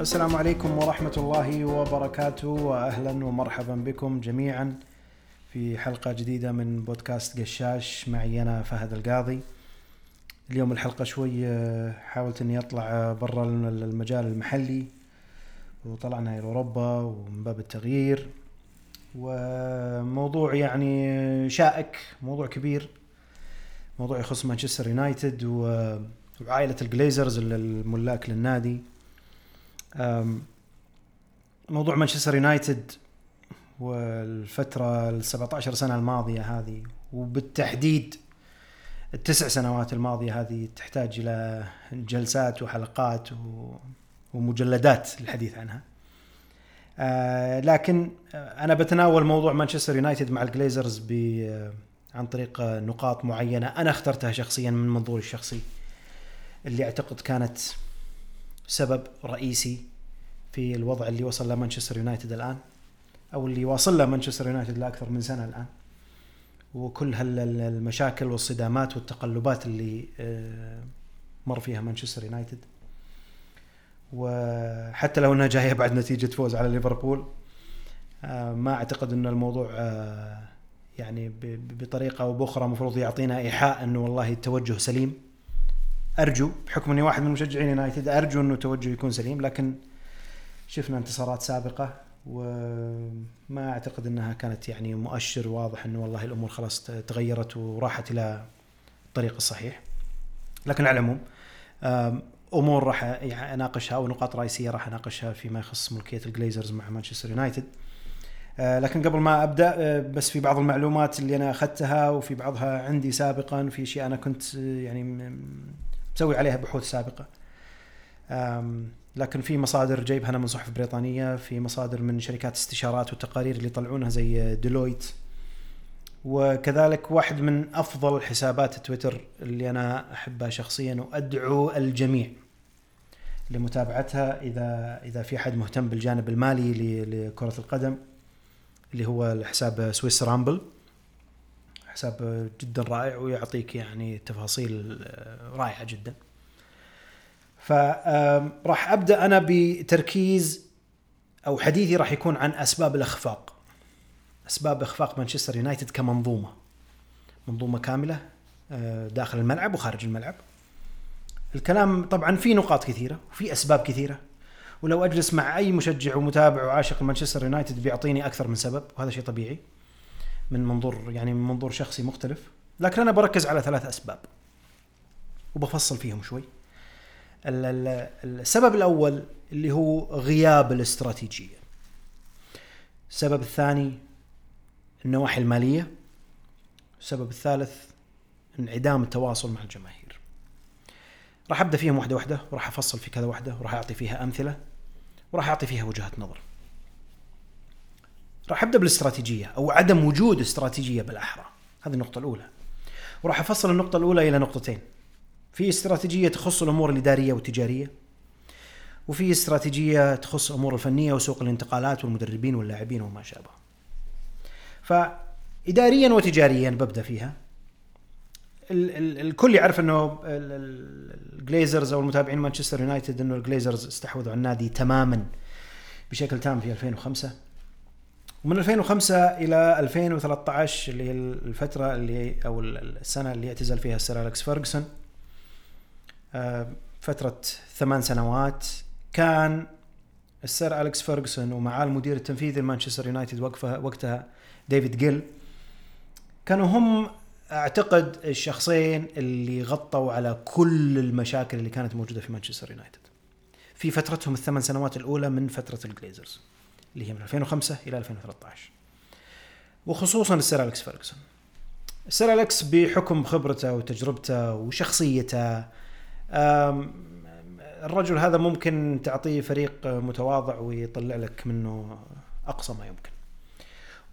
السلام عليكم ورحمة الله وبركاته وأهلا ومرحبا بكم جميعا في حلقة جديدة من بودكاست قشاش. معي أنا فهد القاضي. اليوم الحلقة شوي آه، حاولت أني أطلع برا المجال المحلي وطلعنا إلى أوروبا ومن باب التغيير وموضوع يعني شائك موضوع كبير موضوع يخص مانشستر يونايتد وعائلة الجليزرز الملاك للنادي. موضوع مانشستر يونايتد والفترة ال 17 سنة الماضية هذه وبالتحديد التسع سنوات الماضية هذه تحتاج إلى جلسات وحلقات ومجلدات للحديث عنها. آه لكن أنا بتناول موضوع مانشستر يونايتد مع الجليزرز ب عن طريق نقاط معينة أنا اخترتها شخصيا من منظوري الشخصي اللي أعتقد كانت سبب رئيسي في الوضع اللي وصل له مانشستر يونايتد الآن أو اللي واصل له مانشستر يونايتد لأكثر من سنة الآن. وكل هالمشاكل والصدامات والتقلبات اللي آه، مر فيها مانشستر يونايتد. وحتى لو إنها جاية بعد نتيجة فوز على ليفربول آه، ما أعتقد إن الموضوع آه، يعني بطريقة أو بأخرى المفروض يعطينا إيحاء إنه والله التوجه سليم. أرجو بحكم إني واحد من مشجعين يونايتد أرجو إنه التوجه يكون سليم لكن شفنا انتصارات سابقة وما أعتقد إنها كانت يعني مؤشر واضح إنه والله الأمور خلاص تغيرت وراحت إلى الطريق الصحيح. لكن على العموم أمور راح أناقشها أو نقاط رئيسية راح أناقشها فيما يخص ملكية الجليزرز مع مانشستر يونايتد. آه، لكن قبل ما أبدأ آه، بس في بعض المعلومات اللي أنا أخذتها وفي بعضها عندي سابقا في اشياء أنا كنت آه، يعني مسوي عليها بحوث سابقة. لكن في مصادر جايبها أنا من صحف بريطانية في مصادر من شركات استشارات والتقارير اللي يطلعونها زي ديلويت. وكذلك واحد من أفضل حسابات تويتر اللي أنا أحبها شخصيا وأدعو الجميع لمتابعتها إذا إذا في أحد مهتم بالجانب المالي لكرة القدم اللي هو الحساب سويس رامبل. حساب جدا رائع ويعطيك يعني تفاصيل رائعة جدا. فراح أبدأ أنا بتركيز أو حديثي راح يكون عن أسباب الأخفاق. أسباب إخفاق مانشستر يونايتد كمنظومة. منظومة كاملة آه، داخل الملعب وخارج الملعب. الكلام طبعا في نقاط كثيرة وفي أسباب كثيرة. ولو أجلس مع أي مشجع ومتابع وعاشق مانشستر يونايتد بيعطيني أكثر من سبب وهذا شيء طبيعي. من منظور يعني من منظور شخصي مختلف لكن أنا بركز على ثلاث أسباب وبفصل فيهم شوي. السبب الأول اللي هو غياب الاستراتيجية. السبب الثاني النواحي المالية. السبب الثالث انعدام التواصل مع الجماهير. راح أبدأ فيهم واحدة واحدة وراح أفصل في كذا واحدة وراح أعطي فيها أمثلة وراح أعطي فيها وجهات نظر. راح أبدأ بالاستراتيجية أو عدم وجود استراتيجية بالأحرى. هذه النقطة الأولى. وراح أفصل النقطة الأولى إلى نقطتين. في استراتيجية تخص الأمور الإدارية والتجارية وفي استراتيجية تخص الأمور الفنية وسوق الانتقالات والمدربين واللاعبين وما شابه. فاداريا وتجاريا ببدأ فيها. ال ال الكل يعرف إنه الجليزرز أو المتابعين مانشستر يونايتد إنه الجليزرز استحوذوا على النادي تماما بشكل تام في 2005 ومن 2005 إلى 2013 اللي هي الفترة اللي أو السنة اللي اعتزل فيها السير أليكس فيرجسون آه، فترة ثمان سنوات. كان السير أليكس فيرجسون ومعاه المدير التنفيذي لمانشستر يونايتد وقتها ديفيد جيل كانوا هم أعتقد الشخصين اللي غطوا على كل المشاكل اللي كانت موجودة في مانشستر يونايتد. في فترتهم الثمان سنوات الأولى من فترة الجليزرز. اللي هي من 2005 إلى 2013 وخصوصا السير أليكس فيرجسون السير أليكس بحكم خبرته وتجربته وشخصيته الرجل هذا ممكن تعطيه فريق متواضع ويطلع لك منه أقصى ما يمكن.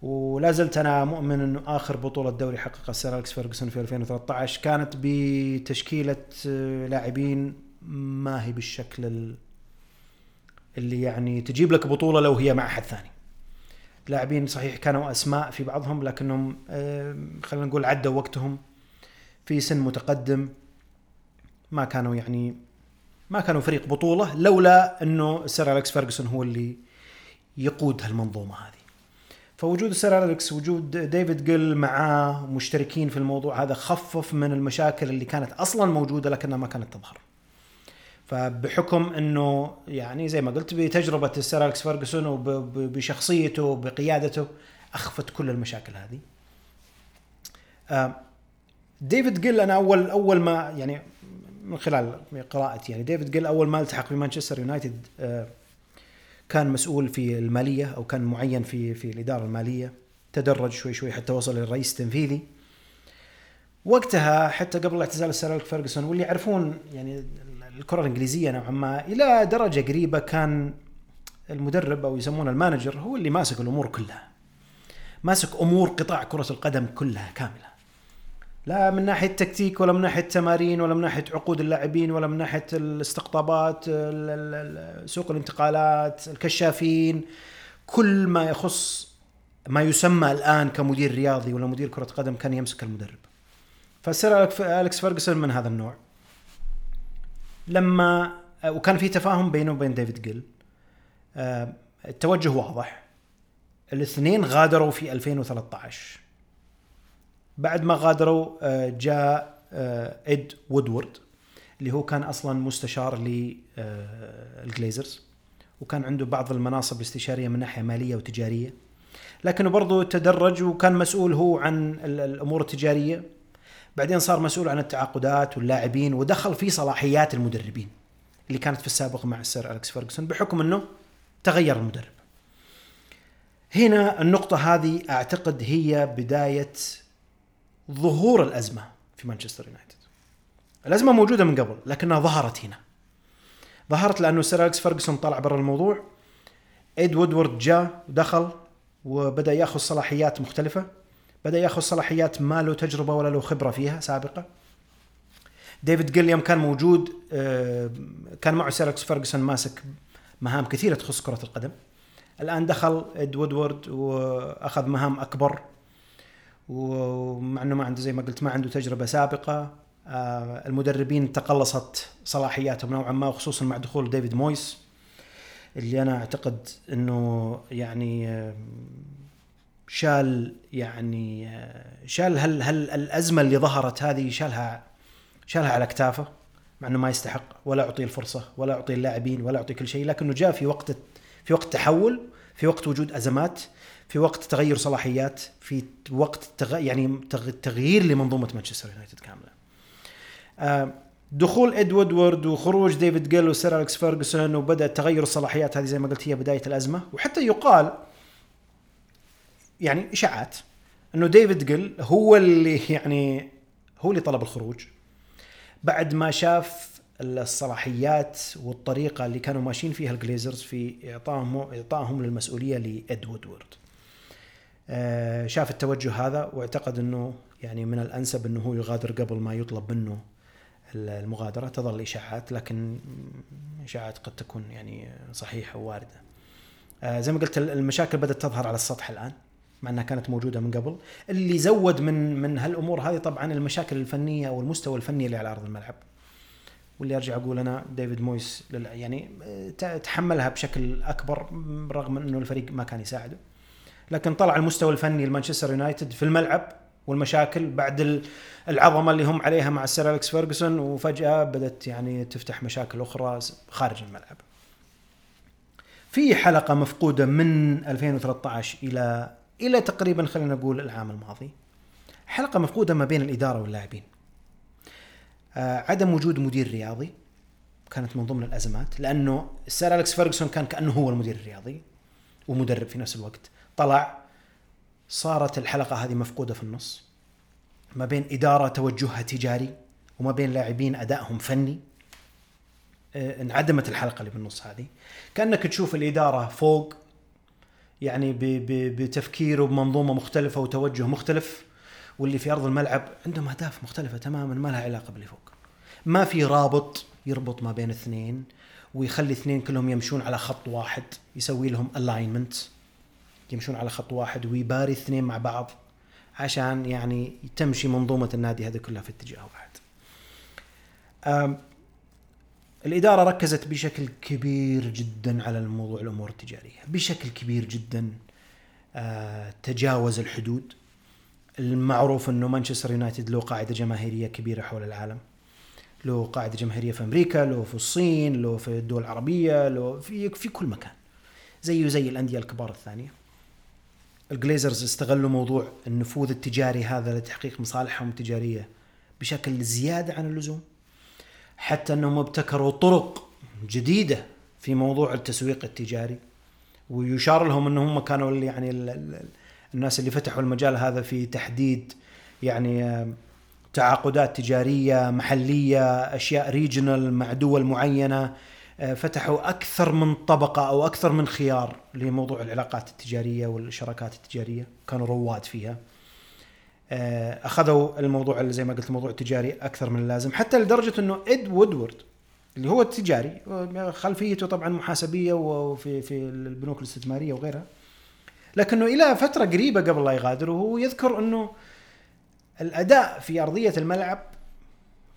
ولا زلت أنا مؤمن إنه آخر بطولة دوري حققها السير أليكس فيرجسون في 2013 كانت بتشكيلة آه، لاعبين ما هي بالشكل اللي يعني تجيب لك بطولة لو هي مع أحد ثاني. لاعبين صحيح كانوا أسماء في بعضهم لكنهم خلينا نقول عدوا وقتهم. في سن متقدم ما كانوا يعني ما كانوا فريق بطولة لولا إنه السير أليكس فيرجسون هو اللي يقود هالمنظومة هذه. فوجود السير أليكس وجود ديفيد جيل معاه مشتركين في الموضوع هذا خفف من المشاكل اللي كانت أصلا موجودة لكنها ما كانت تظهر. فبحكم إنه يعني زي ما قلت بتجربة السير أليكس فيرجسون وبشخصيته وبقيادته أخفت كل المشاكل هذه. آه، ديفيد جيل أنا اول أول ما يعني من خلال قراءتي يعني ديفيد جيل أول ما التحق بمانشستر يونايتد آه، كان مسؤول في المالية أو كان معين في في الإدارة المالية تدرج شوي شوي حتى وصل للرئيس التنفيذي. وقتها حتى قبل اعتزال السير فيرجسون واللي يعرفون يعني الكرة الإنجليزية نوعا ما إلى درجة قريبة كان المدرب أو يسمونه ال manager هو اللي ماسك الأمور كلها. ماسك أمور قطاع كرة القدم كلها كاملة. لا من ناحية تكتيك ولا من ناحية تمارين ولا من ناحية عقود اللاعبين ولا من ناحية الاستقطابات سوق الانتقالات الكشافين كل ما يخص ما يسمى الآن كمدير رياضي ولا مدير كرة قدم كان يمسك المدرب. فسير اليكس فيرجسون من هذا النوع. لما وكان في تفاهم بينه وبين ديفيد جيل. آه، التوجه واضح. الاثنين غادروا في 2013 بعد ما غادروا آه، جاء إد آه، وودورد اللي هو كان أصلا مستشار للجليزرز وكان عنده بعض المناصب الاستشارية من ناحية مالية وتجارية. لكنه برضه تدرج وكان مسؤول هو عن الأمور التجارية. بعدين صار مسؤول عن التعاقدات واللاعبين ودخل في صلاحيات المدربين اللي كانت في السابق مع السير أليكس فيرجسون بحكم إنه تغير المدرب. هنا النقطة هذه أعتقد هي بداية ظهور الأزمة في مانشستر يونايتد. الأزمة موجودة من قبل لكنها ظهرت هنا. ظهرت لأنه السير أليكس فيرجسون طلع برا الموضوع إيد وودورد جاء ودخل وبدأ يأخذ صلاحيات مختلفة بدأ ياخذ صلاحيات ما له تجربة ولا له خبرة فيها سابقه ديفيد جيل يوم كان موجود آه، كان معه سير أليكس فيرجسون ماسك مهام كثيرة تخص كرة القدم. الآن دخل إد وودورد وأخذ مهام أكبر. ومع إنه ما عنده زي ما قلت ما عنده تجربة سابقة آه، المدربين تقلصت صلاحياتهم نوعا ما وخصوصا مع دخول ديفيد مويس اللي أنا أعتقد إنه يعني آه، شال يعني شال هل هل الأزمة اللي ظهرت هذه شالها شالها على اكتافه مع إنه ما يستحق ولا أعطيه الفرصة ولا أعطيه اللاعبين ولا أعطيه كل شيء لكنه جاء في وقت في وقت تحول في وقت وجود أزمات في وقت تغير صلاحيات في وقت تغ... يعني تغيير لمنظومة مانشستر يونايتد كاملة. آه، دخول اد وودورد وخروج ديفيد جيل وسير أليكس فيرجسون وبدأ تغير الصلاحيات هذه زي ما قلت هي بداية الأزمة وحتى يقال يعني إشاعات إنه ديفيد جيل هو اللي يعني هو اللي طلب الخروج بعد ما شاف الصلاحيات والطريقة اللي كانوا ماشيين فيها الجليزرز في اعطائهم اعطائهم للمسؤولية لاد وودورد. آه، شاف التوجه هذا واعتقد إنه يعني من الأنسب إنه هو يغادر قبل ما يطلب منه المغادرة تظل إشاعات لكن إشاعات قد تكون يعني صحيحة وواردة. آه، زي ما قلت المشاكل بدأت تظهر على السطح الآن مع أنها كانت موجودة من قبل. اللي زود من من هالأمور هذه طبعا المشاكل الفنية أو المستوى الفني اللي على أرض الملعب. واللي أرجع أقول أنا ديفيد مويس يعني تحملها بشكل أكبر رغم إنه الفريق ما كان يساعده. لكن طلع المستوى الفني لمانشستر يونايتد في الملعب والمشاكل بعد العظمة اللي هم عليها مع السير أليكس فيرجسون وفجأة بدأت يعني تفتح مشاكل أخرى خارج الملعب. في حلقة مفقودة من 2013 إلى إلى تقريبا خلينا نقول العام الماضي حلقة مفقودة ما بين الإدارة واللاعبين. آه عدم وجود مدير رياضي كانت من ضمن الأزمات لأنه السير أليكس فيرجسون كان كأنه هو المدير الرياضي ومدرب في نفس الوقت. طلع صارت الحلقة هذه مفقودة في النص ما بين إدارة توجهها تجاري وما بين لاعبين أدائهم فني. آه، انعدمت الحلقة اللي بالنص هذه. كأنك تشوف الإدارة فوق يعني بتفكير وبمنظومة مختلفة وتوجه مختلف واللي في أرض الملعب عندهم أهداف مختلفة تماما ما لها علاقة باللي فوق. ما في رابط يربط ما بين اثنين ويخلي اثنين كلهم يمشون على خط واحد يسوي لهم الاينمنت يمشون على خط واحد ويباري اثنين مع بعض عشان يعني تمشي منظومة النادي هذه كلها في اتجاه واحد. الإدارة ركزت بشكل كبير جدا على الموضوع الأمور التجارية. بشكل كبير جدا آه تجاوز الحدود. المعروف إنه مانشستر يونايتد له قاعدة جماهيرية كبيرة حول العالم. له قاعدة جماهيرية في أمريكا له في الصين له في الدول العربية له في في كل مكان. زيه زي الأندية الكبار الثانية. الجليزرز استغلوا موضوع النفوذ التجاري هذا لتحقيق مصالحهم التجارية بشكل زيادة عن اللزوم. حتى أنهم ابتكروا طرق جديدة في موضوع التسويق التجاري. ويشار لهم أنهم كانوا يعني الناس اللي فتحوا المجال هذا في تحديد يعني تعاقدات تجارية محلية أشياء ريجنال مع دول معينة. آه، فتحوا أكثر من طبقة أو أكثر من خيار لموضوع العلاقات التجارية والشراكات التجارية. كانوا رواد فيها. أخذوا الموضوع اللي زي ما قلت الموضوع التجاري أكثر من اللازم حتى لدرجة إنه إد وودورد اللي هو التجاري خلفيته طبعا محاسبية وفي في البنوك الاستثمارية وغيرها لكنه إلى فترة قريبة قبل لا يغادر وهو يذكر إنه الأداء في أرضية الملعب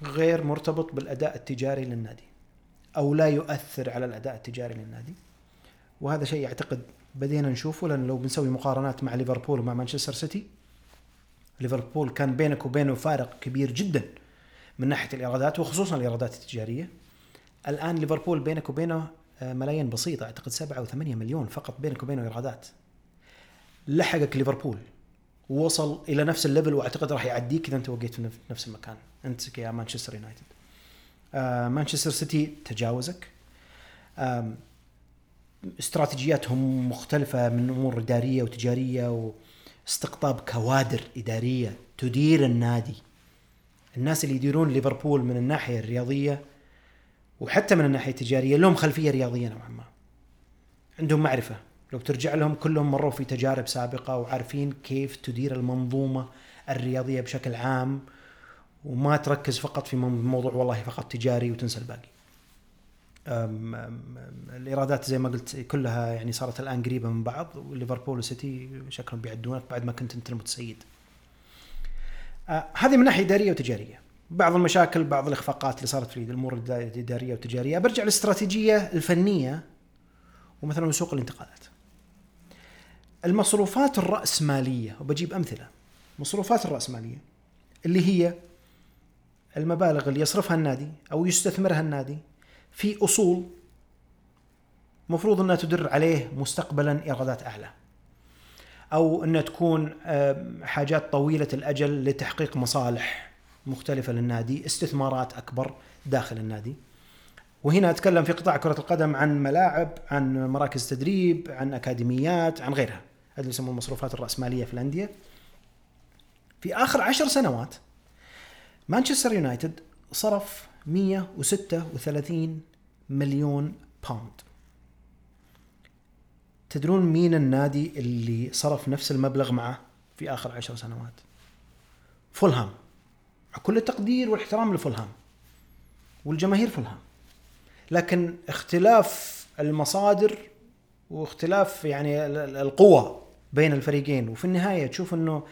غير مرتبط بالأداء التجاري للنادي أو لا يؤثر على الأداء التجاري للنادي. وهذا شيء اعتقد بدينا نشوفه لأن لو بنسوي مقارنات مع ليفربول ومع مانشستر سيتي ليفربول كان بينك وبينه فارق كبير جدا من ناحية الإيرادات وخصوصا الإيرادات التجارية. الآن ليفربول بينك وبينه آه، ملايين بسيطة أعتقد سبعة أو ثمانية مليون فقط بينك وبينه إيرادات. لحقك ليفربول ووصل إلى نفس ال level وأعتقد راح يعديك إذا أنت بقيت في نفس المكان. أنت يا مانشستر يونايتد. آه مانشستر سيتي تجاوزك. استراتيجياتهم مختلفة من أمور إدارية وتجارية واستقطاب كوادر إدارية تدير النادي. الناس اللي يديرون ليفربول من الناحية الرياضية وحتى من الناحية التجارية لهم خلفية رياضية نوعا ما. عندهم معرفة. لو ترجع لهم كلهم مروا في تجارب سابقة وعارفين كيف تدير المنظومة الرياضية بشكل عام وما تركز فقط في موضوع والله فقط تجاري وتنسى الباقي. الإيرادات زي ما قلت كلها يعني صارت الآن قريبة من بعض وليفربول وسيتي شكلهم بيعدونك بعد ما كنت أنت المتسيد. أه هذه من ناحية إدارية وتجارية. بعض المشاكل بعض الإخفاقات اللي صارت في الأمور الإدارية والتجارية برجع للاستراتيجية الفنية ومثلا سوق الانتقالات. المصروفات الرأسمالية وبجيب أمثلة مصروفات الرأسمالية اللي هي المبالغ اللي يصرفها النادي أو يستثمرها النادي في أصول مفروض أنها تدر عليه مستقبلا ايرادات أعلى أو أنها تكون حاجات طويلة الأجل لتحقيق مصالح مختلفة للنادي استثمارات أكبر داخل النادي. وهنا أتكلم في قطاع كرة القدم عن ملاعب عن مراكز تدريب عن أكاديميات عن غيرها. هذه يسمون المصروفات الرأسمالية في الأندية. في آخر عشر سنوات مانشستر يونايتد صرف 136 مليون pound تدرون مين النادي اللي صرف نفس المبلغ معه في آخر عشر سنوات؟ فولهام. كل التقدير والاحترام لفولهام والجماهير فولهام. لكن اختلاف المصادر واختلاف يعني القوة بين الفريقين وفي النهاية تشوف إنه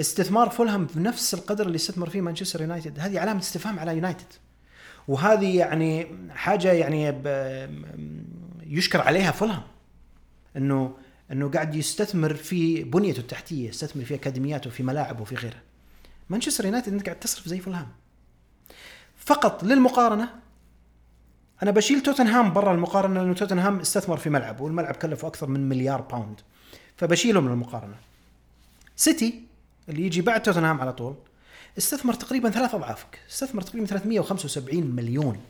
استثمار فولهام بنفس القدر اللي استثمر فيه مانشستر يونايتد هذه علامة استفهام على يونايتد. وهذه يعني حاجة يعني يشكر عليها فولهام إنه إنه قاعد يستثمر في بنيته التحتية يستثمر في أكاديمياته وفي ملاعبه وفي غيرها مانشستر يونايتد أنت قاعد تصرف زي فولهام فقط للمقارنة أنا بشيل توتنهام برا المقارنة لأنه توتنهام استثمر في ملعب والملعب كلفه أكثر من مليار pound فبشيله من المقارنه سيتي اللي يجي بعد توتنهام على طول استثمر تقريبا ثلاث أضعافك. استثمر تقريبا 375 مليون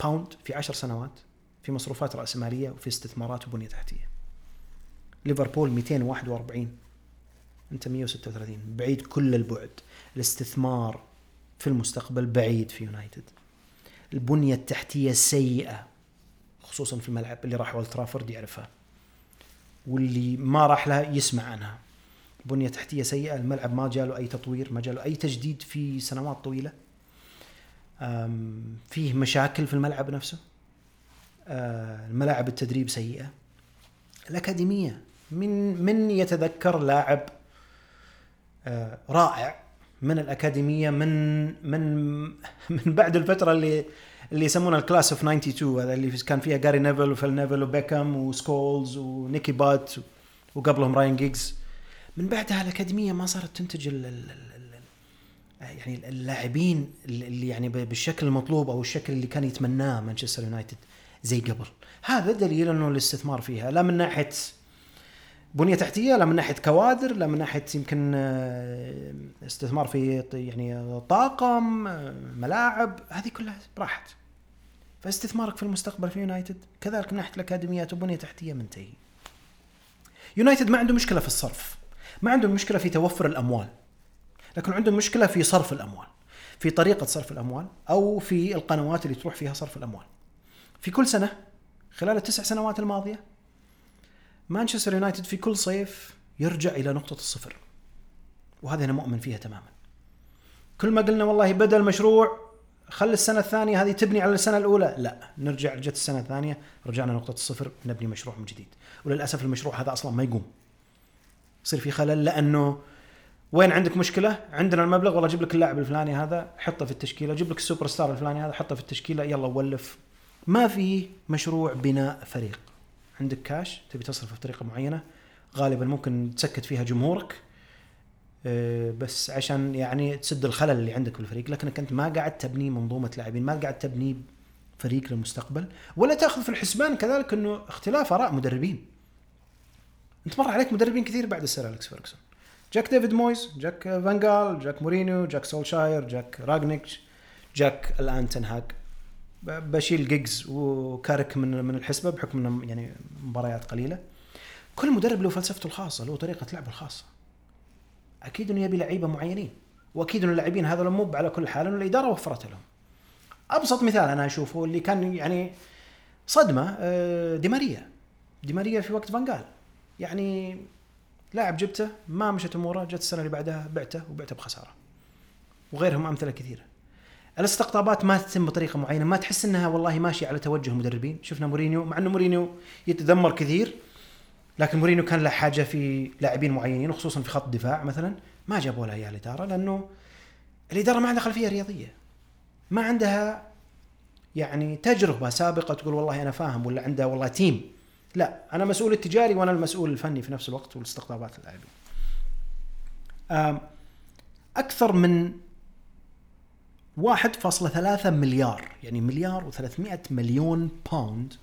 باوند في عشر سنوات في مصروفات رأسمالية وفي استثمارات وبنية تحتية. ليفربول 241 أنت 136 بعيد كل البعد. الاستثمار في المستقبل بعيد في يونايتد. البنية التحتية سيئة خصوصا في الملعب اللي راح والترافورد يعرفها واللي ما راح لها يسمع عنها. بنية تحتية سيئة الملعب ما جاله أي تطوير ما جاله أي تجديد في سنوات طويلة. فيه مشاكل في الملعب نفسه. آه، الملاعب التدريب سيئة. الأكاديمية من من يتذكر لاعب آه، رائع من الأكاديمية من من من بعد الفترة اللي اللي يسمونها ال class of 92 هذا اللي كان فيها جاري نيفل وفيل نيفل وبيكهام وسكولز ونيكي بات وقبلهم راين جيجز من بعدها الأكاديمية ما صارت تنتج ال ال ال يعني اللاعبين اللي يعني بالشكل المطلوب أو الشكل اللي كان يتمناه مانشستر يونايتد زي قبل. هذا دليل أنه الاستثمار فيها لا من ناحية بنية تحتية لا من ناحية كوادر لا من ناحية يمكن آه، استثمار في يعني طاقم آه، ملاعب هذه كلها راحت. فاستثمارك في المستقبل في يونايتد كذلك من ناحية الأكاديميات وبنية تحتية منتهي. يونايتد ما عنده مشكلة في الصرف. ما عنده مشكلة في توفر الأموال لكن عنده مشكلة في صرف الأموال في طريقة صرف الأموال أو في القنوات اللي تروح فيها صرف الأموال. في كل سنة خلال التسع سنوات الماضية مانشستر يونايتد في كل صيف يرجع إلى نقطة الصفر وهذا أنا مؤمن فيها تماما. كل ما قلنا والله بدا المشروع خل السنة الثانية هذه تبني على السنة الأولى لا نرجع جت السنة الثانية رجعنا نقطة الصفر نبني مشروع من جديد. وللأسف المشروع هذا أصلا ما يقوم. يصير في خلل لأنه وين عندك مشكلة؟ عندنا المبلغ والله أجيب لك اللاعب الفلاني هذا حطه في التشكيلة أجيب لك السوبر ستار الفلاني هذا حطه في التشكيلة يلا ولف. ما في مشروع بناء فريق. عندك كاش تبي تصرفه بطريقة معينة غالبا ممكن تسكت فيها جمهورك آه، بس عشان يعني تسد الخلل اللي عندك في الفريق لكنك أنت ما قاعد تبني منظومة لاعبين ما قاعد تبني فريق للمستقبل ولا تأخذ في الحسبان كذلك إنه اختلاف آراء مدربين. انت مر عليك مدربين كثير بعد السير أليكس فيرجسون جاك ديفيد مويس جاك فانجال جاك مورينيو جاك سولشاير جاك رانجنيك جاك الآن تنهاج بشيل جيجز وكاريك من من الحسبة بحكم إنه يعني مباريات قليلة. كل مدرب له فلسفته الخاصة له طريقة لعبه الخاصة. أكيد إنه يبي لعيبة معينين. وأكيد إنه اللاعبين هذول مو على كل حال إنه الإدارة وفرت لهم. أبسط مثال أنا أشوفه اللي كان يعني صدمة آه، دي ماريا. دي ماريا في وقت فانجال يعني لاعب جبته ما مشت أموره جت السنة اللي بعدها بعته وبعته بخسارة. وغيرهم أمثلة كثيرة. الاستقطابات ما تتم بطريقة معينة ما تحس إنها والله ماشية على توجه مدربين. شفنا مورينيو مع انه مورينيو يتذمر كثير لكن مورينيو كان له حاجة في لاعبين معينين وخصوصا في خط الدفاع مثلا. ما جابوا لها إياه الإدارة لأنه الإدارة ما عندها خلفية رياضية. ما عندها يعني تجربة سابقة تقول والله أنا فاهم ولا عندها والله تيم لا أنا مسؤول التجاري وأنا المسؤول الفني في نفس الوقت والاستقطابات اللاعبين أكثر من 1.3 مليار يعني مليار و300 مليون باوند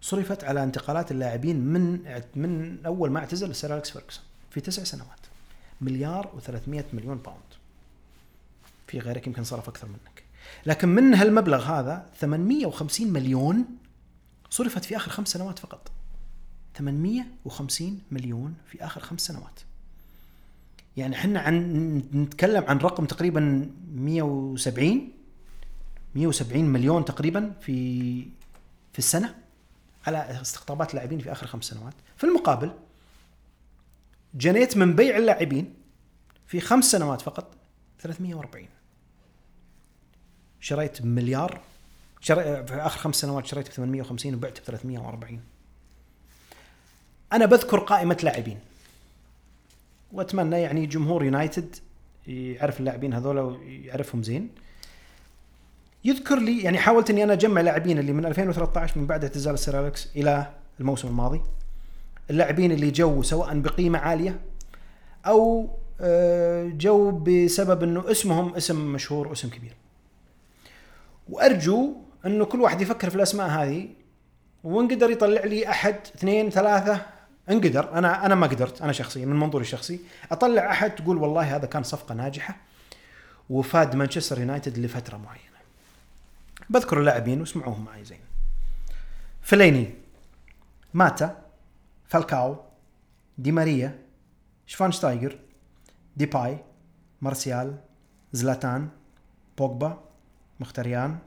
صرفت على انتقالات اللاعبين من من أول ما اعتزل السير أليكس فيرجسون في تسع سنوات. مليار و300 مليون pound في غيرك يمكن صرف أكثر منك. لكن من هالمبلغ هذا 850 مليون صرفت في آخر خمس سنوات فقط. 850 مليون في آخر خمس سنوات. يعني إحنا نتكلم عن رقم تقريبا 170 170 مليون تقريبا في في السنة على استقطابات اللاعبين في آخر خمس سنوات. في المقابل جنيت من بيع اللاعبين في خمس سنوات فقط 340 شريت مليار شري في آخر خمس سنوات شريت ب 850 وبعت ب 340 أنا بذكر قائمة لاعبين. وأتمنى يعني جمهور يونايتد يعرف اللاعبين هذول ويعرفهم زين. يذكر لي يعني حاولت إني أنا أجمع لاعبين اللي من 2013 من بعد اعتزال السير أليكس إلى الموسم الماضي. اللاعبين اللي جو سواء بقيمة عالية أو آه، جو بسبب إنه اسمهم اسم مشهور واسم كبير. وأرجو إنه كل واحد يفكر في الأسماء هذه وإن قدر يطلع لي أحد اثنين ثلاثة إن قدر. أنا أنا ما قدرت أنا شخصيا من منظوري الشخصي. أطلع أحد تقول والله هذا كان صفقة ناجحة وفاد مانشستر يونايتد لفترة معينة. بذكر اللاعبين واسمعوهم معي زين. فيلايني ماتا فالكاو دي ماريا شفانشتايجر ديباي مارسيال زلاتان بوجبا مخيتاريان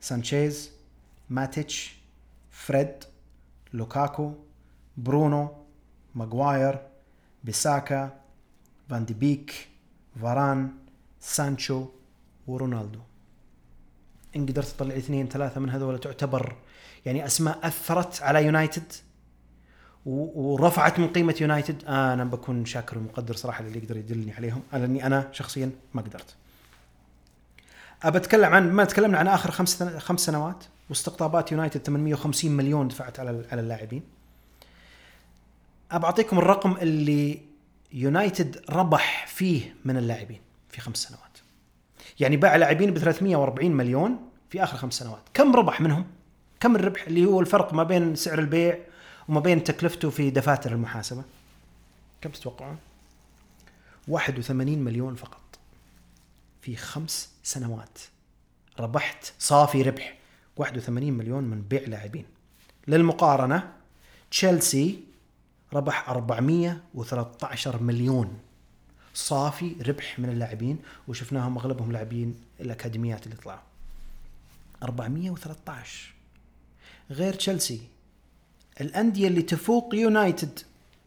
سانشيز ماتيتش فريد لوكاكو برونو ماغواير بيساكا فان دي بيك فاران سانشو ورونالدو إن قدرت تطلع اثنين ثلاثة من هذول تعتبر يعني أسماء أثرت على يونايتد ورفعت من قيمة يونايتد. أنا بكون شاكر ومقدر صراحة اللي يقدر يدلني عليهم. لاني أنا شخصيا ما قدرت. أبى أتكلم عن ما تكلمنا عن آخر خمس خمس سنوات واستقطابات يونايتد 850 مليون دفعت على على اللاعبين. أبى أعطيكم الرقم اللي يونايتد ربح فيه من اللاعبين في خمس سنوات. يعني باع لاعبين ب 340 مليون في آخر خمس سنوات، كم ربح منهم؟ كم الربح اللي هو الفرق ما بين سعر البيع وما بين تكلفته في دفاتر المحاسبة؟ كم تتوقعون؟ 81 مليون فقط في خمس سنوات. ربحت صافي ربح 81 مليون من بيع لاعبين. للمقارنة تشيلسي ربح 413 مليون. صافي ربح من اللاعبين وشفناهم أغلبهم لاعبين الأكاديميات اللي طلعوا. 413 غير تشيلسي الأندية اللي تفوق يونايتد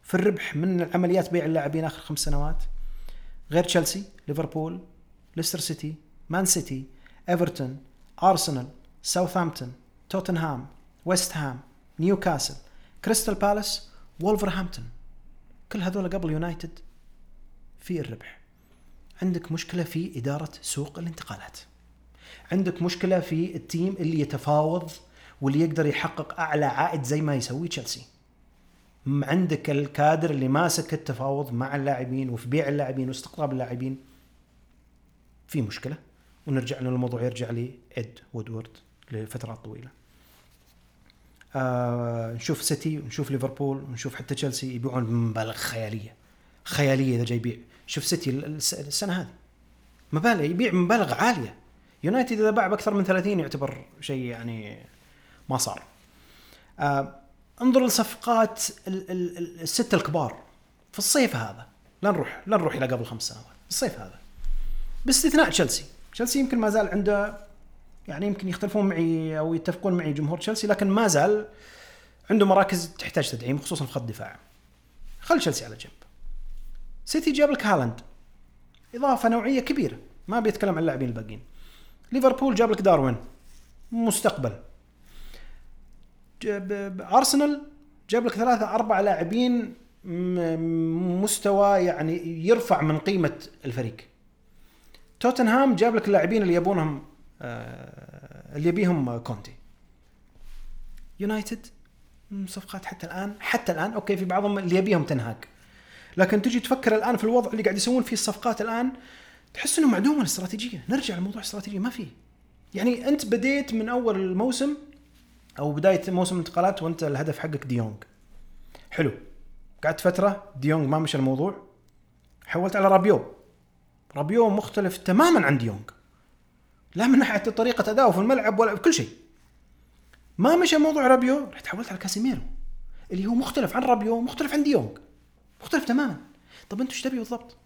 في الربح من عمليات بيع اللاعبين آخر خمس سنوات. غير تشيلسي ليفربول ليستر سيتي مان سيتي ايفرتون ارسنال ساوثهامبتون توتنهام ويست هام نيوكاسل كريستال بالاس وولفرهامبتون كل هذول قبل يونايتد في الربح. عندك مشكلة في إدارة سوق الانتقالات. عندك مشكلة في ال team اللي يتفاوض واللي يقدر يحقق أعلى عائد زي ما يسوي تشيلسي عندك الكادر اللي ماسك التفاوض مع اللاعبين وفي بيع اللاعبين واستقطاب اللاعبين. في مشكلة ونرجع لنا الموضوع يرجع لإد وودورد لفترات طويلة. آه نشوف سيتي ونشوف ليفربول ونشوف حتى تشيلسي يبيعون بمبالغ خيالية خيالية إذا جاي يبيع. شوف سيتي السنة هذه مبالغ يبيع مبالغ عالية. يونايتد إذا باع بأكثر من 30 يعتبر شيء يعني ما صار. آه انظر لصفقات الستة الكبار في الصيف هذا. لا نروح لا نروح إلى قبل خمس سنوات الصيف هذا. باستثناء تشيلسي. تشيلسي يمكن ما زال عنده يعني يمكن يختلفون معي أو يتفقون معي جمهور تشيلسي لكن ما زال عنده مراكز تحتاج تدعيم خصوصا في خط الدفاع خل تشيلسي على جنب. سيتي جاب لك هالاند. إضافة نوعية كبيرة. ما بيتكلم عن اللاعبين الباقيين. ليفربول جاب لك داروين. مستقبل. أرسنال جاب لك ثلاثة أربع لاعبين مستوى يعني يرفع من قيمة الفريق. توتنهام جاب لك اللاعبين اللي يبونهم آه، اللي يبيهم كونتي. يونايتد صفقات حتى الآن حتى الآن okay في بعضهم اللي يبيهم تن هاغ. لكن تجي تفكر الآن في الوضع اللي قاعد يسوون فيه الصفقات الآن تحس انه معدومة الاستراتيجيه نرجع لموضوع الاستراتيجيه ما في. يعني أنت بديت من أول الموسم أو بداية موسم الانتقالات وأنت الهدف حقك ديونج حلو. قعدت فترة ديونج ما مشى الموضوع. حولت على رابيو. رابيو مختلف تماما عن ديونج لا من ناحيه طريقة أداؤه في الملعب ولا كل شيء ما مشى موضوع رابيو رحت حولت على كاسيميرو اللي هو مختلف عن رابيو مختلف عن ديونج مختلف تماما طب أنت إيش تبي بالضبط؟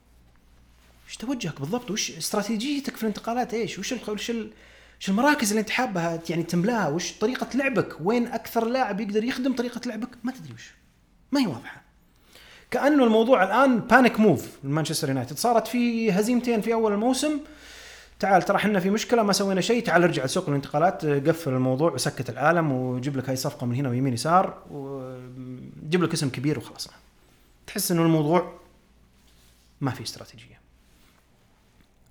إيش توجهك بالضبط؟ وش استراتيجيتك في الانتقالات إيش؟ وش ال وش ال وش المراكز اللي أنت حابها يعني تملاها؟ وش طريقة لعبك؟ وين أكثر لاعب يقدر يخدم طريقة لعبك؟ ما تدري وش. ما هي واضحة. كأنه الموضوع الآن panic move لمانشستر يونايتد صارت في هزيمتين في أول الموسم. تعال ترى إحنا في مشكلة ما سوينا شيء. تعال ارجع لسوق الانتقالات. قفل الموضوع وسكت العالم وجيب لك هاي صفقه من هنا ويمين يسار وجيب لك اسم كبير وخلصنا تحس إنه الموضوع ما في استراتيجية.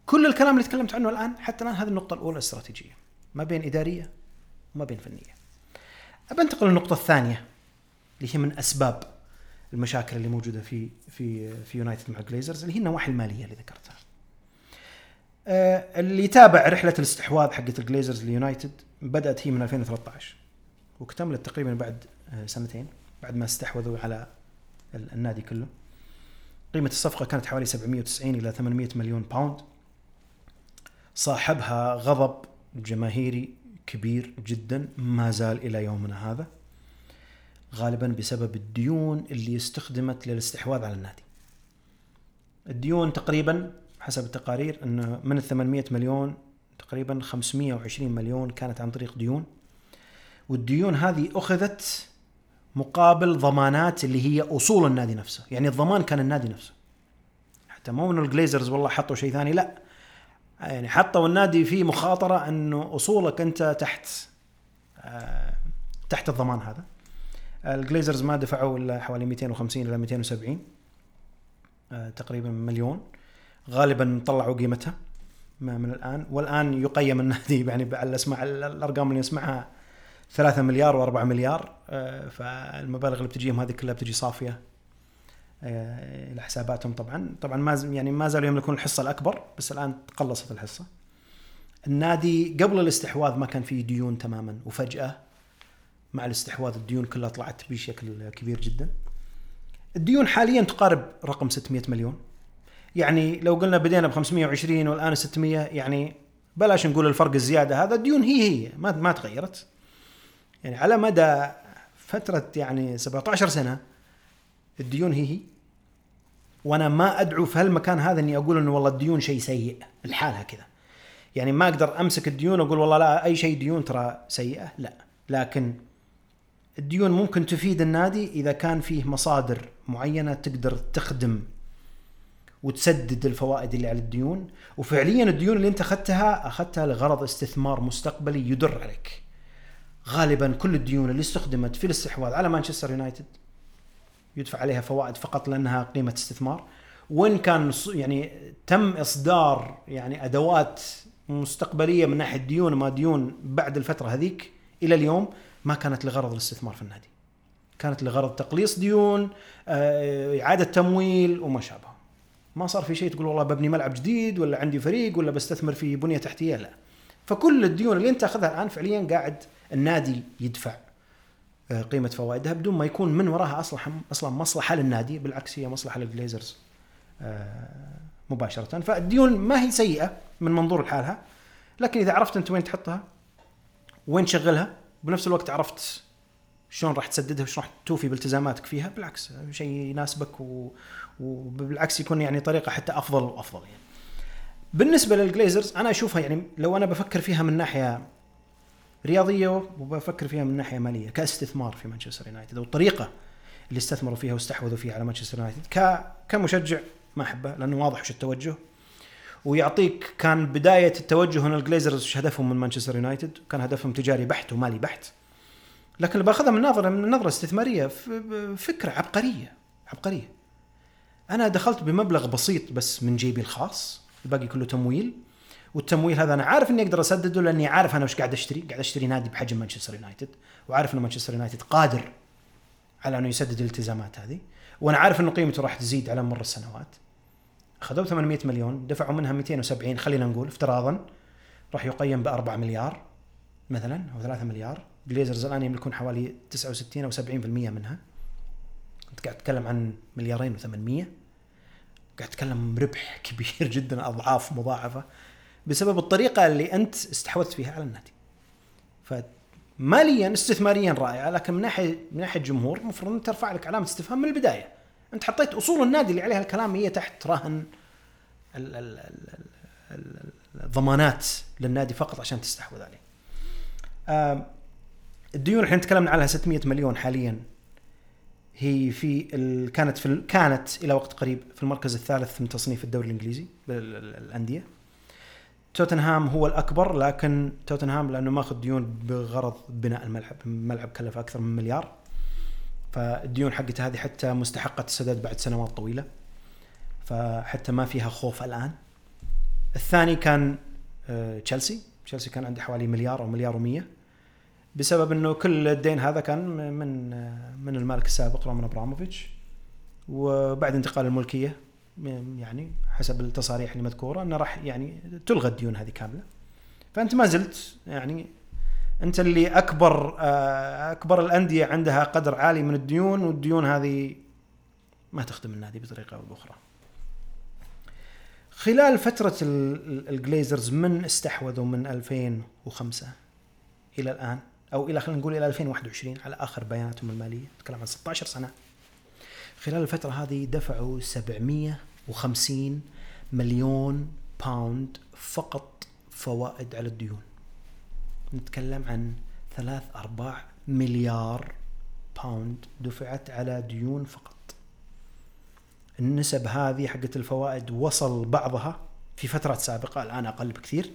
كل الكلام اللي تكلمت عنه الآن حتى الآن هذه النقطة الأولى استراتيجية. ما بين إدارية وما بين فنية. أبى أنتقل للنقطة الثانية اللي هي من أسباب المشاكل اللي موجودة في في في يونايتد مع الجليزرز اللي هي النواحي المالية اللي ذكرتها. آه، اللي يتابع رحلة الاستحواذ حقت الجليزرز ليونايتد بدأت هي من 2013 واكتملت تقريبا بعد آه، سنتين بعد ما استحوذوا على النادي كله. قيمة الصفقة كانت حوالي 790 إلى 800 مليون pound. صاحبها غضب جماهيري كبير جدا ما زال إلى يومنا هذا. غالبا بسبب الديون اللي استخدمت للاستحواذ على النادي. الديون تقريبا حسب التقارير انه من ال 800 مليون تقريبا 520 مليون كانت عن طريق ديون. والديون هذه أخذت مقابل ضمانات اللي هي أصول النادي نفسه. يعني الضمان كان النادي نفسه. حتى مو انه الجليزرز والله حطوا شيء ثاني لا. يعني حطوا النادي في مخاطرة انه أصولك أنت تحت آه تحت الضمان هذا. الجليزرز ما دفعوا إلا حوالي 250 إلى 270 آه، تقريبا مليون. غالبا طلعوا قيمتها من الآن. والآن يقيم النادي يعني على اسمع الأرقام اللي نسمعها 3 مليار و4 مليار آه، فالمبالغ اللي بتجيهم هذه كلها بتجي صافية آه، إلى حساباتهم طبعا. طبعا ما يعني ما زالوا يملكون الحصة الأكبر بس الآن تقلصت الحصة. النادي قبل الاستحواذ ما كان فيه ديون تماما وفجأة مع الاستحواذ الديون كلها طلعت بشكل كبير جدا. الديون حاليا تقارب رقم 600 مليون. يعني لو قلنا بدينا ب 520 والآن 600 يعني بلاش نقول الفرق الزيادة هذا الديون هي هي ما ما تغيرت. يعني على مدى فترة يعني 17 سنة الديون هي هي. وأنا ما أدعو في هالمكان هذا إني أقول إنه والله الديون شيء سيء لحالها كذا يعني ما أقدر أمسك الديون وأقول والله لا أي شيء ديون ترى سيئة لا. لكن الديون ممكن تفيد النادي إذا كان فيه مصادر معينة تقدر تخدم وتسدد الفوائد اللي على الديون. وفعليا الديون اللي أنت أخذتها أخذتها لغرض استثمار مستقبلي يدر عليك. غالبا كل الديون اللي استخدمت في الاستحواذ على مانشستر يونايتد يدفع عليها فوائد فقط لأنها قيمة استثمار. وإن كان يعني تم إصدار يعني أدوات مستقبلية من ناحية ديون وما ديون بعد الفترة هذيك إلى اليوم ما كانت لغرض الاستثمار في النادي. كانت لغرض تقليص ديون آه، إعادة تمويل وما شابه. ما صار في شيء تقول والله ببني ملعب جديد ولا عندي فريق ولا بستثمر في بنية تحتية لا. فكل الديون اللي انت تاخذها الآن فعليا قاعد النادي يدفع آه، قيمة فوائدها بدون ما يكون من وراها أصلا أصلا مصلحة للنادي بالعكس هي مصلحة للجليزرز آه، مباشرة. فالديون ما هي سيئة من منظور لحالها لكن إذا عرفت أنت وين تحطها وين تشغلها بنفس الوقت عرفت شلون راح تسددها وشلون راح توفي بالتزاماتك فيها بالعكس شيء يناسبك و... وبالعكس يكون يعني طريقة حتى أفضل وأفضل يعني. بالنسبة للجليزرز أنا أشوفها يعني لو أنا بفكر فيها من ناحية رياضية وبفكر فيها من ناحية مالية كاستثمار في مانشستر يونايتد والطريقة اللي استثمروا فيها واستحوذوا فيها على مانشستر يونايتد ك كمشجع ما أحبه لأنه واضح وش التوجه ويعطيك كان بداية التوجه هنا الجليزرز وش هدفهم من مانشستر يونايتد؟ كان هدفهم تجاري بحت ومالي بحت. لكن اللي بأخذها من نظرة من نظرة استثمارية فكرة عبقرية عبقرية. أنا دخلت بمبلغ بسيط بس من جيبي الخاص الباقي كله تمويل. والتمويل هذا أنا عارف إني أقدر أسدده لأني عارف أنا وش قاعد أشتري. قاعد أشتري نادي بحجم مانشستر يونايتد وعارف إن مانشستر يونايتد قادر على إنه يسدد الالتزامات هذه. وأنا عارف انه قيمته راح تزيد على مر السنوات. اخذوا 800 مليون دفعوا منها 270 خلينا نقول افتراضا راح يقيم ب 4 مليار مثلا أو 3 مليار. جليزرز الان يملكون حوالي 69 أو 70% منها. أنت قاعد تتكلم عن مليارين و800 قاعد تتكلم ربح كبير جدا أضعاف مضاعفة. بسبب الطريقة اللي أنت استحوذت فيها على النادي. فماليا استثماريا رائعة لكن من ناحيه من ناحية الجمهور المفروض ترفع لك علامة استفهام من البداية. انت حطيت اصول النادي اللي عليها الكلام هي تحت رهن الضمانات للنادي فقط عشان تستحوذ عليه. الديون إحنا تكلمنا عليها 600 مليون حاليا. هي في ال... كانت في ال... كانت إلى وقت قريب في المركز الثالث من تصنيف الدوري الإنجليزي الأندية. توتنهام هو الأكبر لكن توتنهام لأنه ماخذ ديون بغرض بناء الملعب. الملعب كلف أكثر من مليار. فالديون حقته هذه حتى مستحقة السداد بعد سنوات طويلة فحتى ما فيها خوف الآن. الثاني كان آه، تشيلسي. تشيلسي كان عنده حوالي مليار أو مليار و100 بسبب إنه كل الدين هذا كان من آه، من المالك السابق رومان أبراموفيتش. وبعد انتقال الملكية يعني حسب التصاريح المذكورة إنه راح يعني تلغى الديون هذه كاملة. فأنت ما زلت يعني انت اللي اكبر آه، اكبر الأندية عندها قدر عالي من الديون والديون هذه ما تخدم النادي بطريقة أو بأخرى. خلال فترة الجليزرز من استحوذوا من 2005 إلى الآن أو إلى خلينا نقول إلى 2021 على آخر بياناتهم المالية نتكلم عن 16 سنة خلال الفترة هذه دفعوا 750 مليون pound فقط فوائد على الديون نتكلم عن ثلاث أرباع مليار pound دفعت على ديون فقط. النسب هذه حقت الفوائد وصل بعضها في فترات سابقة الآن أقل بكثير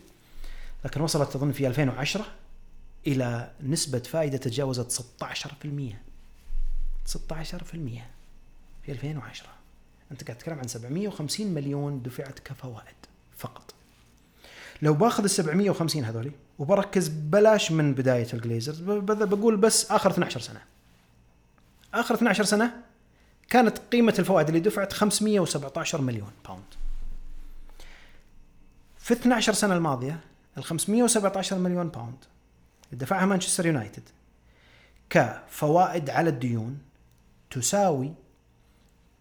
لكن وصلت أظن في 2010 إلى نسبة فائدة تجاوزت 16% 16% في 2010 أنت قاعد تتكلم عن 750 مليون دفعت كفوائد فقط. لو باخذ ال 750 هذولي وبركز بلاش من بداية الجليزرز. بقول بس آخر 12 سنة. آخر 12 سنة كانت قيمة الفوائد اللي دفعت 517 مليون pound في 12 سنة الماضية ال 517 مليون pound دفعها مانشستر يونايتد كفوائد على الديون تساوي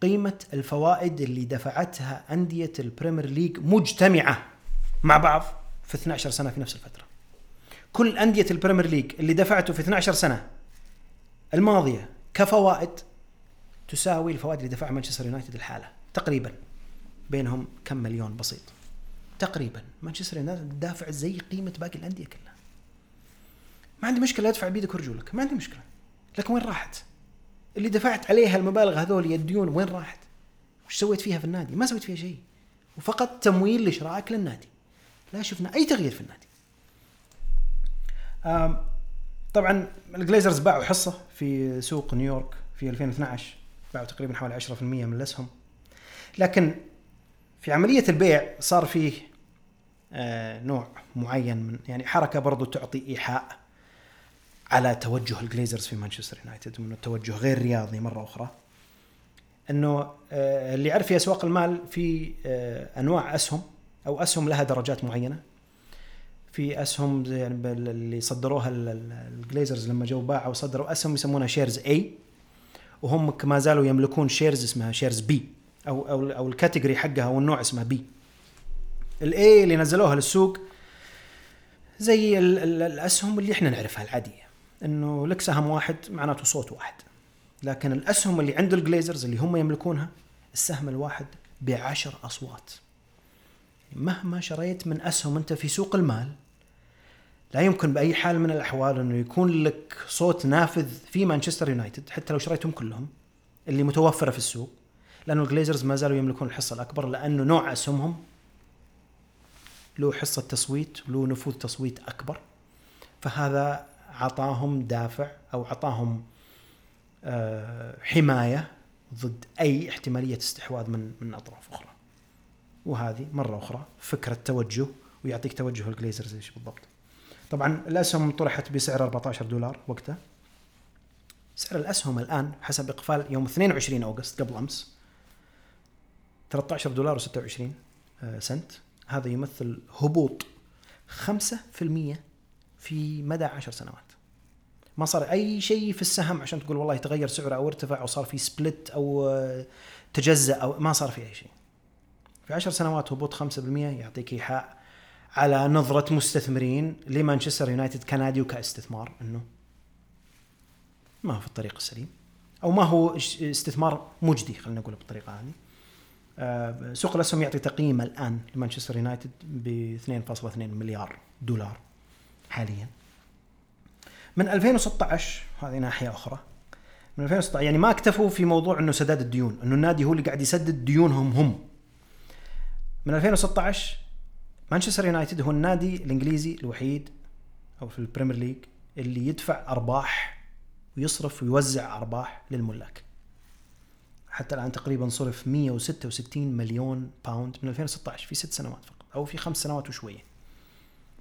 قيمة الفوائد اللي دفعتها أندية البريمير ليج مجتمعة مع بعض في 12 سنة في نفس الفترة. كل أندية البريمير ليج اللي دفعته في 12 سنة الماضية كفوائد تساوي الفوائد اللي دفعها مانشستر يونايتد لحاله تقريبا بينهم كم مليون بسيط تقريبا مانشستر يونايتد دافع زي قيمة باقي الأندية كلها ما عندي مشكلة أدفع بيدك ورجولك ما عندي مشكلة لكن وين راحت؟ اللي دفعت عليها المبالغ هذول الديون وين راحت؟ وش سويت فيها في النادي؟ ما سويت فيها شيء وفقط تمويل ليفراج للنادي لا شفنا أي تغيير في النادي طبعا الجليزرز باعوا حصة في سوق نيويورك في 2012 باعوا تقريبا حوالي 10% من الاسهم لكن في عملية البيع صار فيه آه، نوع معين من يعني حركة برضو تعطي إيحاء على توجه الجليزرز في مانشستر يونايتد وانه التوجه غير رياضي مرة أخرى. إنه آه، اللي يعرف في أسواق المال في آه، أنواع أسهم أو أسهم لها درجات معينة. في أسهم زي يعني اللي صدروها الجليزرز لما جو باعوا صدروا أسهم يسمونها shares A وهم ما زالوا يملكون shares اسمها shares B أو أو أو ال category حقها أو النوع اسمها بي ال A اللي نزلوها للسوق زي الأسهم اللي إحنا نعرفها العادية إنه لك سهم واحد معناته صوت واحد. لكن الأسهم اللي عند الجليزرز اللي هم يملكونها السهم الواحد بعشر أصوات. مهما شريت من أسهم أنت في سوق المال لا يمكن بأي حال من الأحوال أنه يكون لك صوت نافذ في مانشستر يونايتد حتى لو شريتهم كلهم اللي متوفرة في السوق لأنه الجليزرز ما زالوا يملكون الحصة الأكبر لأنه نوع أسهمهم له حصة تصويت له نفوذ تصويت أكبر فهذا عطاهم دافع أو عطاهم آه، حماية ضد أي احتمالية استحواذ من من أطراف أخرى. وهذه مرة أخرى فكرة توجه ويعطيك توجه الجليزرز إيش بالضبط. طبعا الأسهم طرحت بسعر 14 دولار وقتها. سعر الأسهم الآن حسب إقفال يوم 22 أوغست قبل أمس 13 دولار و26 آه، سنت هذا يمثل هبوط 5% في مدى 10 سنوات. ما صار أي شيء في السهم عشان تقول والله تغير سعره أو ارتفع أو صار في سبلت أو تجزأ أو ما صار في أي شيء. في عشر سنوات هبوط 5% يعطيك إيحاء على نظرة مستثمرين لمانشستر يونايتد كنادي وكاستثمار إنه ما هو في الطريق السليم أو ما هو استثمار مجدي خلينا نقول بالطريقة هذه. آه، سوق الأسهم يعطي تقييم الآن لمانشستر يونايتد ب 2.2 مليار دولار حاليا. من 2016 هذه ناحية أخرى من 2016 يعني ما اكتفوا في موضوع إنه سداد الديون إنه النادي هو اللي قاعد يسدد ديونهم هم من 2016 مانشستر يونايتد هو النادي الإنجليزي الوحيد أو في ال Premier League اللي يدفع أرباح ويصرف ويوزع أرباح للملاك. حتى الآن تقريبا صرف 166 مليون pound من 2016 في ست سنوات فقط أو في خمس سنوات وشوية.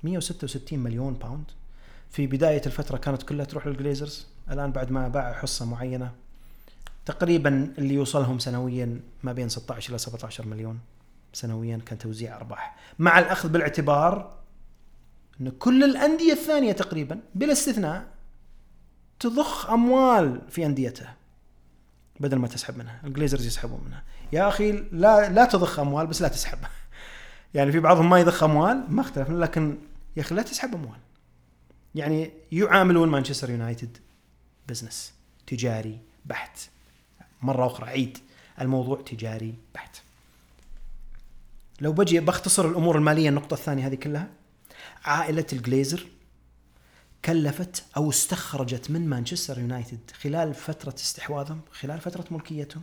166 مليون pound في بداية الفترة كانت كلها تروح للجليزرز. الآن بعد ما باعوا حصة معينة تقريبا اللي يوصلهم سنويا ما بين 16 إلى 17 مليون. سنويا كان توزيع أرباح. مع الأخذ بالاعتبار إن كل الأندية الثانية تقريبا بلا استثناء تضخ أموال في أنديتها بدل ما تسحب منها. الجليزرز يسحبون منها. يا أخي لا لا تضخ أموال بس لا تسحب. يعني في بعضهم ما يضخ أموال ما اختلفنا لكن يا أخي لا تسحب أموال. يعني يعاملون مانشستر يونايتد بزنس تجاري بحت. مرة أخرى عيد. الموضوع تجاري بحت. لو بجي بختصر الأمور المالية النقطة الثانية هذه كلها عائلة الجليزر كلفت أو استخرجت من مانشستر يونايتد خلال فترة استحواذهم خلال فترة ملكيتهم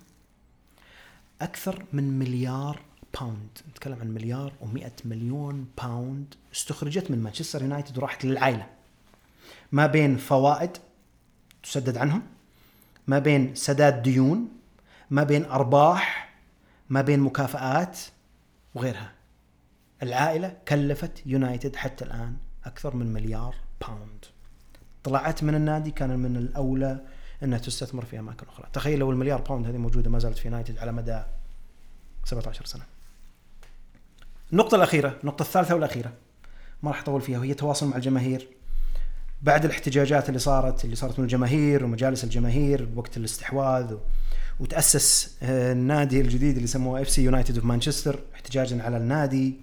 أكثر من مليار pound نتكلم عن مليار و100 مليون pound استخرجت من مانشستر يونايتد وراحت للعائلة. ما بين فوائد تسدد عنهم ما بين سداد ديون ما بين أرباح ما بين مكافآت وغيرها. العائلة كلفت يونايتد حتى الآن أكثر من مليار pound طلعت من النادي كان من الأولى إنها تستثمر في أماكن أخرى. تخيل لو المليار pound هذه موجودة ما زالت في يونايتد على مدى 17 سنة. النقطة الأخيرة، النقطة الثالثة والأخيرة ما راح أطول فيها وهي تواصل مع الجماهير. بعد الاحتجاجات اللي صارت اللي صارت من الجماهير ومجالس الجماهير وقت الاستحواذ و... وتأسس آه، النادي الجديد اللي سموه FC United of Manchester احتجاجا على النادي.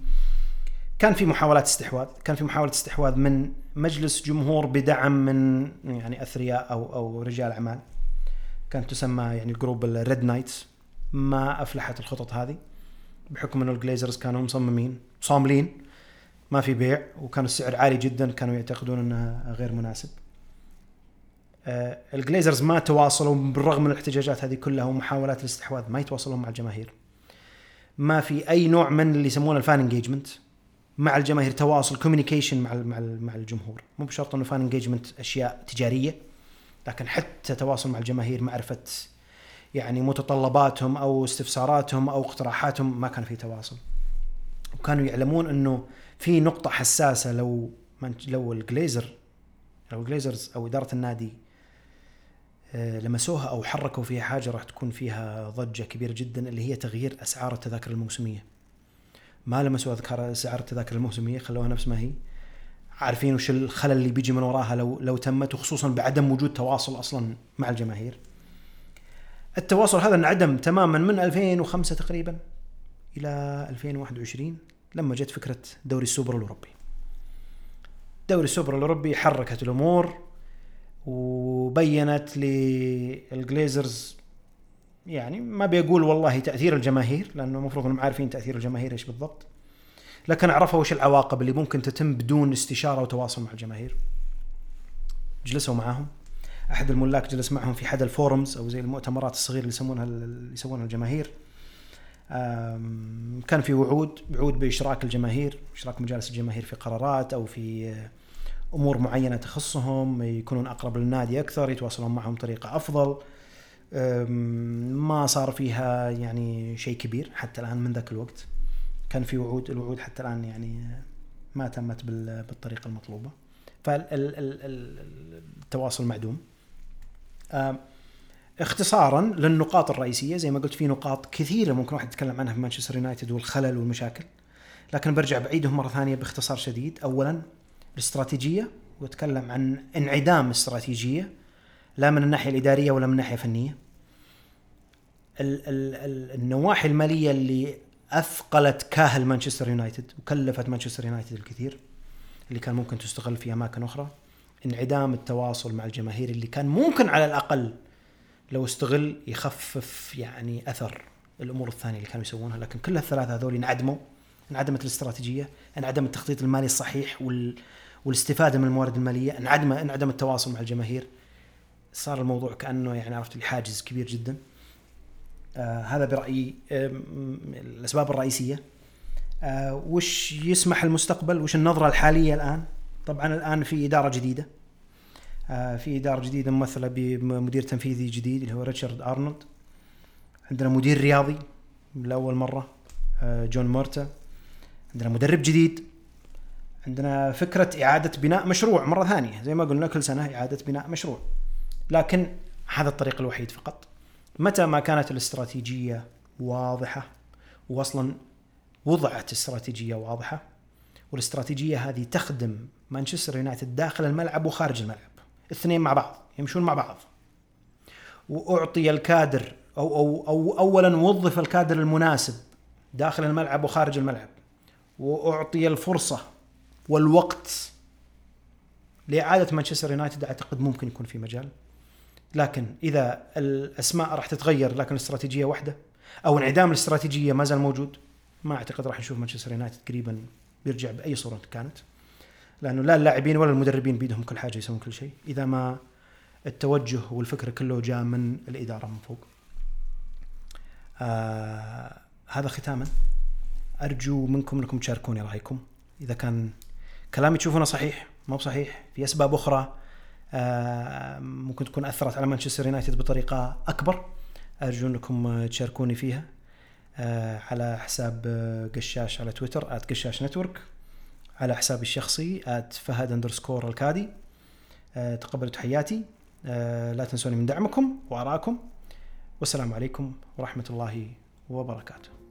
كان في محاولات استحواذ كان في محاولة استحواذ من مجلس جمهور بدعم من يعني أثرياء أو أو رجال أعمال. كانت تسمى يعني ال group ال Red Knights ما أفلحت الخطط هذه بحكم إنه الجليزرز كانوا مصممين صاملين ما في بيع وكان السعر عالي جدا كانوا يعتقدون إنه غير مناسب. الجليزرز ما تواصلوا بالرغم من الاحتجاجات هذه كلها ومحاولات الاستحواذ ما يتواصلون مع الجماهير. ما في أي نوع من اللي يسمونه ال fan engagement مع الجماهير تواصل communication مع مع مع الجمهور. مو بشرط إنه fan engagement أشياء تجارية لكن حتى تواصل مع الجماهير معرفة يعني متطلباتهم أو استفساراتهم أو اقتراحاتهم ما كان في تواصل. وكانوا يعلمون إنه في نقطة حساسة لو لو الجليزر لو الجليزرز أو إدارة النادي آه، لمسوها أو حركوا فيها حاجة راح تكون فيها ضجة كبيرة جدا اللي هي تغيير أسعار التذاكر الموسمية. ما لمسوا أذكار أسعار التذاكر الموسمية خلوها نفس ما هي. عارفين وش الخلل اللي بيجي من وراها لو لو تمت وخصوصا بعدم وجود تواصل أصلا مع الجماهير. التواصل هذا انعدم تماما من 2005 تقريبا إلى 2021 لما جت فكرة دوري السوبر الأوروبي. دوري السوبر الأوروبي حركت الأمور وبينت للجليزرز يعني ما بيقول والله تأثير الجماهير لأنه المفروض إنهم عارفين تأثير الجماهير إيش بالضبط. لكن عرفوا وش العواقب اللي ممكن تتم بدون استشارة وتواصل مع الجماهير. جلسوا معاهم أحد الملاك جلس معهم في حد ال forums أو زي المؤتمرات الصغيرة اللي يسمونها اللي يسوونها الجماهير كان في وعود وعود بإشراك الجماهير إشراك مجالس الجماهير في قرارات أو في أمور معينة تخصهم يكونون أقرب للنادي أكثر يتواصلون معهم بطريقة أفضل. ما صار فيها يعني شيء كبير حتى الآن من ذاك الوقت. كان في وعود الوعود حتى الآن يعني ما تمت بالطريقة المطلوبة. فالتواصل معدوم. اختصارا للنقاط الرئيسية زي ما قلت في نقاط كثيرة ممكن واحد يتكلم عنها في مانشستر يونايتد والخلل والمشاكل. لكن برجع بعيدهم مرة ثانية باختصار شديد. اولا الاستراتيجيه واتكلم عن انعدام استراتيجية لا من الناحية الإدارية ولا من الناحية الفنية. ال ال ال النواحي المالية اللي أثقلت كاهل مانشستر يونايتد وكلفت مانشستر يونايتد الكثير اللي كان ممكن تستغل في أماكن أخرى. انعدام التواصل مع الجماهير اللي كان ممكن على الأقل لو استغل يخفف يعني أثر الأمور الثانية اللي كانوا يسوونها. لكن كل الثلاثة هذول انعدموا انعدمت الاستراتيجية انعدم التخطيط المالي الصحيح وال والاستفادة من الموارد المالية انعدم انعدم التواصل مع الجماهير. صار الموضوع كأنه يعني عرفت حاجز كبير جدا. آه هذا برأيي آه الأسباب الرئيسية. آه وش يسمح المستقبل؟ وش النظرة الحالية الآن؟ طبعا الآن في إدارة جديدة. آه، في إدارة جديدة ممثلة بمدير تنفيذي جديد اللي هو ريتشارد أرنولد. عندنا مدير رياضي لأول مرة آه، جون مورتا. عندنا مدرب جديد. عندنا فكرة إعادة بناء مشروع مرة ثانية. زي ما قلنا كل سنة إعادة بناء مشروع. لكن هذا الطريق الوحيد فقط. متى ما كانت الاستراتيجية واضحة واصلا وضعت استراتيجية واضحة والاستراتيجية هذه تخدم مانشستر يونايتد داخل الملعب وخارج الملعب. الاثنين مع بعض يمشون مع بعض. وأعطي الكادر أو أو أو اولا وظف الكادر المناسب داخل الملعب وخارج الملعب. وأعطي الفرصة والوقت لإعادة مانشستر يونايتد أعتقد ممكن يكون في مجال. لكن إذا الأسماء راح تتغير لكن الاستراتيجية واحدة أو انعدام الاستراتيجية ما زال موجود ما أعتقد راح نشوف مانشستر يونايتد قريبا بيرجع بأي صورة كانت. لأنه لا اللاعبين ولا المدربين بيدهم كل حاجة يسوون كل شيء إذا ما التوجه والفكر كله جاء من الإدارة من فوق. آه هذا ختاما. أرجو منكم أنكم تشاركوني رأيكم. إذا كان كلامي تشوفونه صحيح مو بصحيح. في أسباب أخرى آه، ممكن تكون أثرت على مانشستر يونايتد بطريقة أكبر. أرجو أنكم تشاركوني فيها آه، على حساب آه، قشاش على تويتر @قشاش network على حسابي الشخصي @فهد underscore الكادي. تقبلوا تحياتي. لا تنسوني من دعمكم وآرائكم. والسلام عليكم ورحمة الله وبركاته.